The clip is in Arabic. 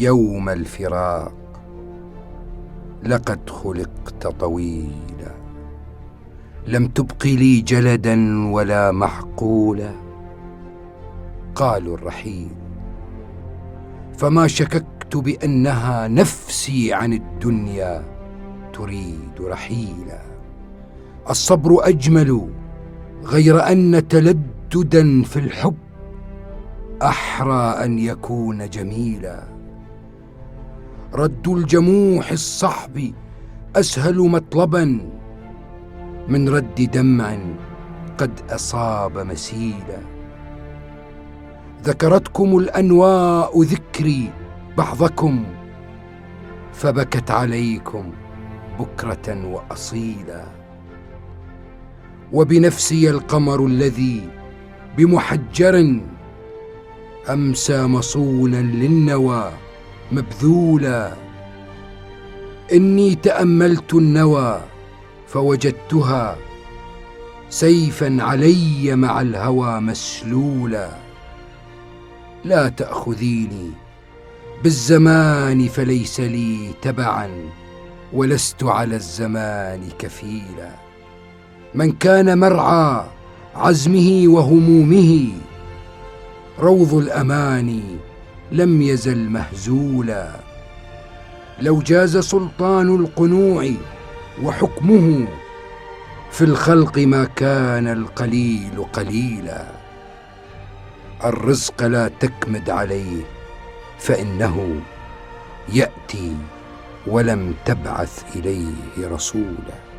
يوم الفراق. لقد خلقت طويلا. لم تبق لي جلدا ولا محقولا قالوا الرحيل فما شككت بأنها نفسي عن الدنيا تريد رحيلا. الصبر أجمل غير أن تلددا في الحب أحرى أن يكون جميلا. رد الجموح الصحب أسهل مطلبا من رد دمع قد أصاب مسيلا. ذكرتكم الأنواء ذكري بعضكم فبكت عليكم بكرة واصيلا. وبنفسي القمر الذي بمحجر أمسى مصونا للنوى مبذولا. إني تأملت النوى فوجدتها سيفا علي مع الهوى مسلولا. لا تأخذيني بالزمان فليس لي تبعا ولست على الزمان كفيلا. من كان مرعى عزمه وهمومه روض الأماني لم يزل مهزولا. لو جاز سلطان القنوع وحكمه في الخلق ما كان القليل قليلا. الرزق لا تكمد عليه فإنه يأتي ولم تبعث إليه رسولا.